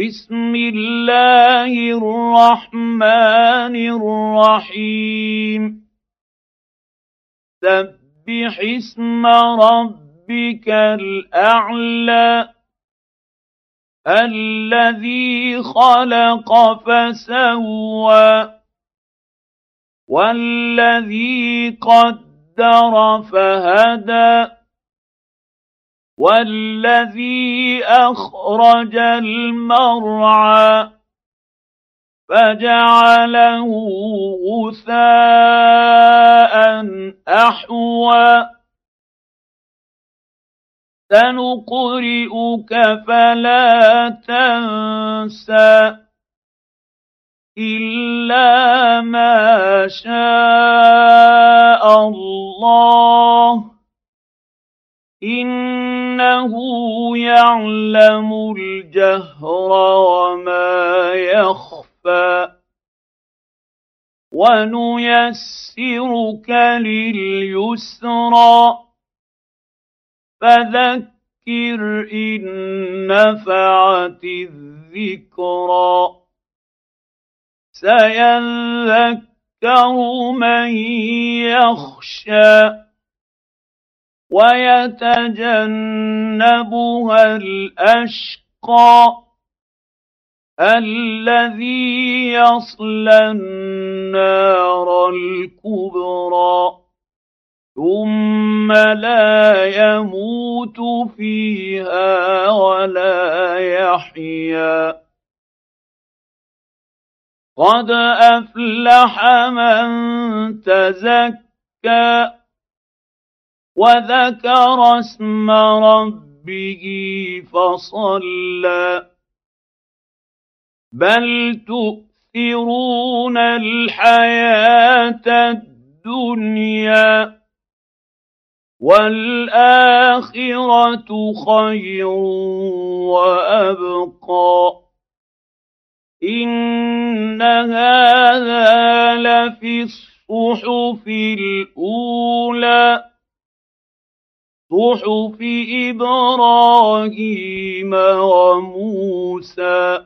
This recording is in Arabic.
بسم الله الرحمن الرحيم. سبح اسم ربك الأعلى الذي خلق فسوى والذي قدر فهدى. والذي أخرج المرعى فجعله غثاء أحوى. سنقرئك فلا تنسى إلا ما شاء. إنه يعلم الجهر وما يخفى ونيسرك لليسرى فذكر إن نفعت الذكرى سيذكر من يخشى ويتجنبها الأشقى الذي يصلى النار الكبرى ثم لا يموت فيها ولا يحيا. قد أفلح من تزكى وذكر اسم ربه فصلى بل تؤثرون الحياة الدنيا والاخره خير وابقى ان هذا لفي الصحف الاولى صحف إبراهيم وموسى